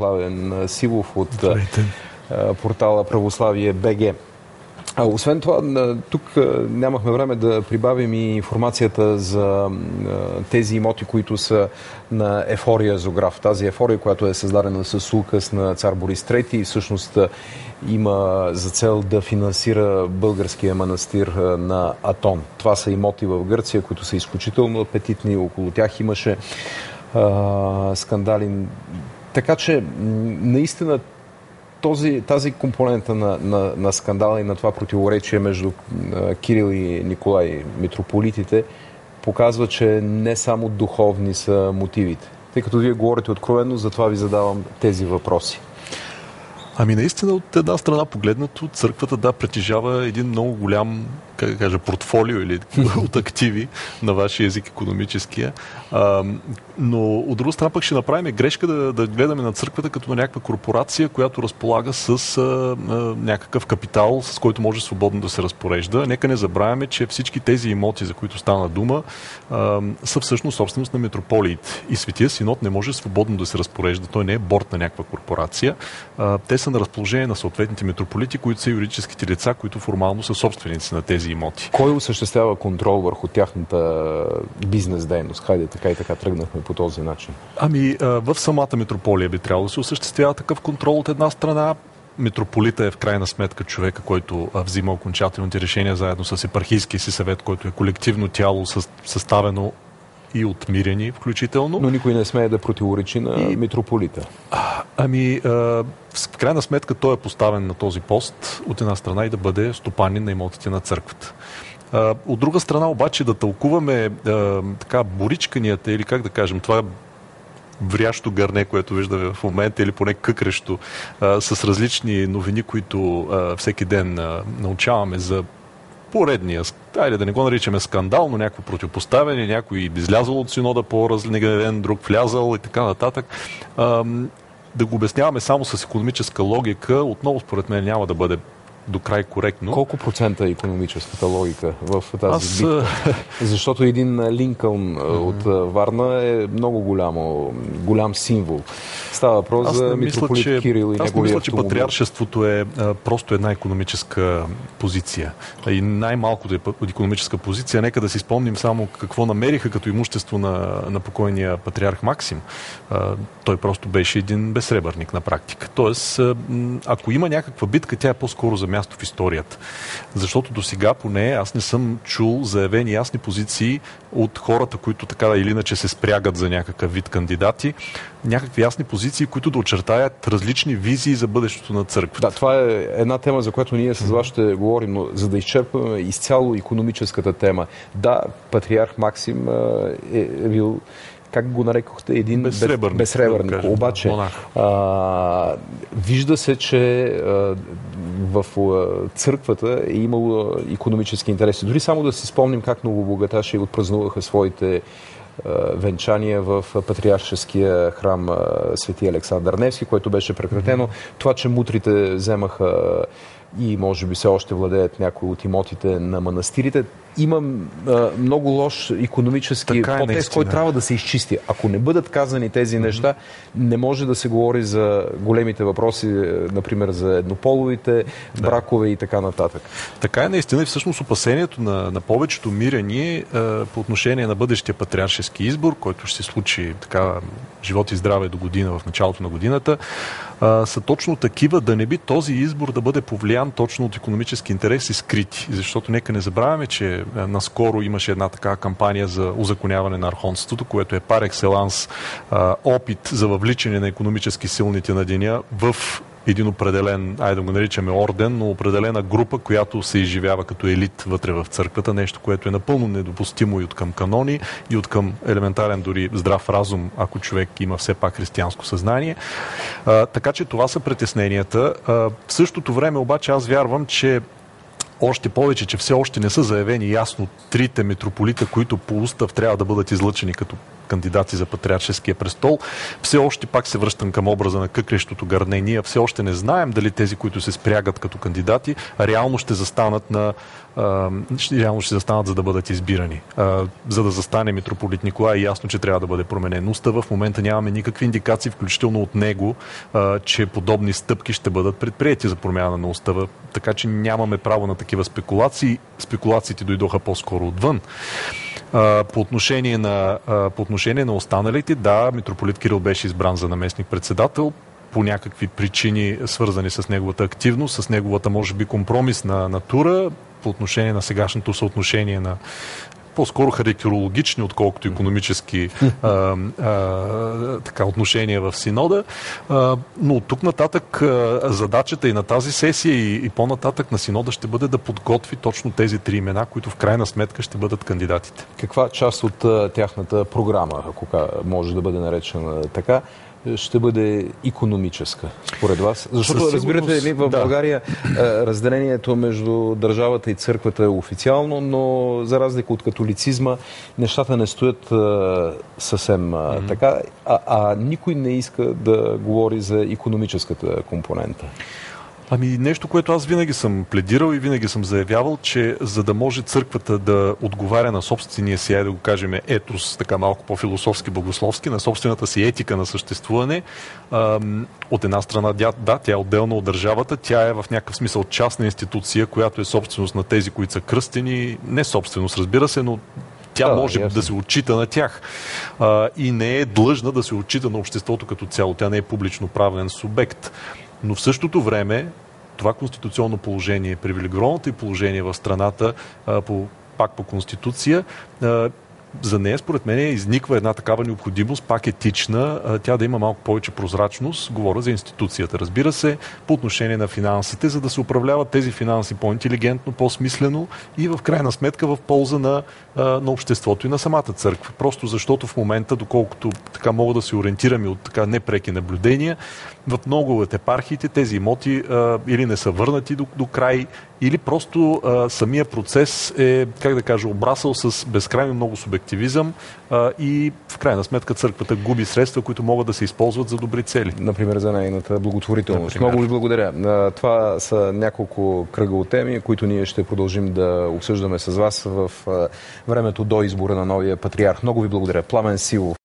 Славен Силов от Здравейте. портала Православие БГ. А, освен това, тук нямахме време да прибавим и информацията за тези имоти, които са на Ефория Зограф. Тази Ефория, която е създадена с указ на цар Борис III и всъщност има за цел да финансира българския манастир на Атон. Това са имоти в Гърция, които са изключително апетитни. Около тях имаше а, скандали. Така че, наистина, този, тази компонента на, на, на скандала и на това противоречие между Кирил и Николай, митрополитите, показва, че не само духовни са мотивите. Тъй като вие говорите откровенно, затова ви задавам тези въпроси. Ами наистина от една страна погледнато църквата да притежава един много голям как кажа, портфолио или от активи на вашия език економическия. А, но от друга страна пък ще направим грешка да, да гледаме на църквата като на някаква корпорация, която разполага с а, а, някакъв капитал, с който може свободно да се разпорежда. Нека не забравяме, че всички тези имоти, за които стана дума, а, са всъщност собственост на метрополиите. И Светия Синод не може свободно да се разпорежда. Той не е борт на някаква корпорация. А, те са на разположение на съответните метрополити, които са юридическите лица, които формално са собственици на тези имоти. Кой осъществява контрол върху тяхната бизнес дейност? Хайде така и така тръгнахме по този начин. Ами в самата метрополия би трябвало да се осъществява такъв контрол от една страна. Митрополита е в крайна сметка човека, който взима окончателните решения заедно с епархийския си съвет, който е колективно тяло, съставено и от мирени включително. Но никой не смее да противоречи на и... митрополита. Ами, а, в крайна сметка той е поставен на този пост от една страна и да бъде стопанин на имотите на църквата. А, от друга страна обаче да тълкуваме а, така боричканията или как да кажем това врящо гърне, което виждаме в момента, или поне къкрещо, с различни новини, които всеки ден научаваме за поредния, айде да не го наричаме скандал, но някакво противопоставяне, някой излязъл от синода по-разлинен, друг влязал и така нататък. Да го обясняваме само с економическа логика, отново според мен няма да бъде до край коректно. Колко процента е економическата логика в тази Аз... битка? Защото един Линкълн от Варна е много голямо, голям символ. Става въпрос Аз за митрополит мисля, Кирил и Аз не мисля, че патриаршеството е а, просто една економическа позиция. И най-малкото е економическа позиция. Нека да си спомним само какво намериха като имущество на, на покойния патриарх Максим. А, той просто беше един безсребърник на практика. Тоест, а, ако има някаква битка, тя е по-скоро за място в историята. Защото до сега поне аз не съм чул заявени ясни позиции от хората, които така или иначе се спрягат за някакъв вид кандидати, някакви ясни позиции, които да очертаят различни визии за бъдещето на църквата. Да, това е една тема, за която ние с вас ще говорим, но за да изчерпаме изцяло економическата тема. Да, патриарх Максим е, е бил как го нарекохте, един безсребърник. безсребърник. Да Обаче, а, вижда се, че а, в а, църквата е имало економически интереси. Дори само да си спомним как новобогаташи отпразнуваха своите венчания в патриаршеския храм Свети Александър Невски, което беше прекратено. Това, че мутрите вземаха и може би все още владеят някои от имотите на манастирите. Има а, много лош економически е, протест, който трябва да се изчисти. Ако не бъдат казани тези mm-hmm. неща, не може да се говори за големите въпроси, е, например за еднополовите да. бракове и така нататък. Така е наистина и всъщност опасението на, на повечето мирени е, по отношение на бъдещия патриаршески избор, който ще се случи така живот и здраве до година в началото на годината, а, са точно такива, да не би този избор да бъде повлиян точно от економически интереси скрити. Защото нека не забравяме, че наскоро имаше една такава кампания за узаконяване на архонството, което е пар екселанс опит за въвличане на економически силните на деня в един определен, айде да го наричаме орден, но определена група, която се изживява като елит вътре в църквата, нещо, което е напълно недопустимо и от към канони, и от към елементарен дори здрав разум, ако човек има все пак християнско съзнание. А, така че това са притесненията. А, в същото време обаче аз вярвам, че още повече, че все още не са заявени ясно трите митрополита, които по устав трябва да бъдат излъчени като кандидати за патриаршеския престол. Все още пак се връщам към образа на къкрещото гърне. Ние все още не знаем дали тези, които се спрягат като кандидати, реално ще застанат на реално ще застанат за да бъдат избирани. За да застане митрополит Николай е ясно, че трябва да бъде променен устава. В момента нямаме никакви индикации, включително от него, че подобни стъпки ще бъдат предприяти за промяна на устава. Така че нямаме право на такива спекулации. Спекулациите дойдоха по-скоро отвън. По отношение, на, по отношение на останалите, да, митрополит Кирил беше избран за наместник-председател по някакви причини, свързани с неговата активност, с неговата, може би, компромисна натура по отношение на сегашното съотношение на по-скоро характерологични, отколкото економически а, а, така, отношения в синода. А, но от тук нататък а, задачата и на тази сесия и, и по-нататък на синода ще бъде да подготви точно тези три имена, които в крайна сметка ще бъдат кандидатите. Каква част от а, тяхната програма, ако може да бъде наречена така, ще бъде економическа, според вас? Защото, разбирате ли, в да. България е, разделението между държавата и църквата е официално, но за разлика от католицизма, нещата не стоят е, съвсем mm-hmm. така, а, а никой не иска да говори за економическата компонента. Ами нещо, което аз винаги съм пледирал и винаги съм заявявал, че за да може църквата да отговаря на собствения си, да го кажем, етос, така малко по-философски, богословски, на собствената си етика на съществуване, от една страна, да, тя е отделна от държавата, тя е в някакъв смисъл частна институция, която е собственост на тези, които са кръстени, не собственост, разбира се, но тя да, може ясно. да се отчита на тях а, и не е длъжна да се отчита на обществото като цяло. Тя не е публично правен субект. Но в същото време това конституционно положение, привилегированото и положение в страната по, пак по конституция, за нея, според мен, изниква една такава необходимост, пак етична, тя да има малко повече прозрачност. Говоря за институцията, разбира се, по отношение на финансите, за да се управляват тези финанси по-интелигентно, по-смислено и в крайна сметка в полза на, на обществото и на самата църква. Просто защото в момента, доколкото така мога да се ориентираме от така непреки наблюдения, в много от епархиите тези имоти или не са върнати до, до край, или просто самия процес е, как да кажа, обрасъл с безкрайно много субективизъм а, и в крайна сметка църквата губи средства, които могат да се използват за добри цели. Например, за нейната благотворителност. Например. Много ви благодаря. Това са няколко кръга от теми, които ние ще продължим да обсъждаме с вас в времето до избора на новия патриарх. Много ви благодаря. Пламен Силов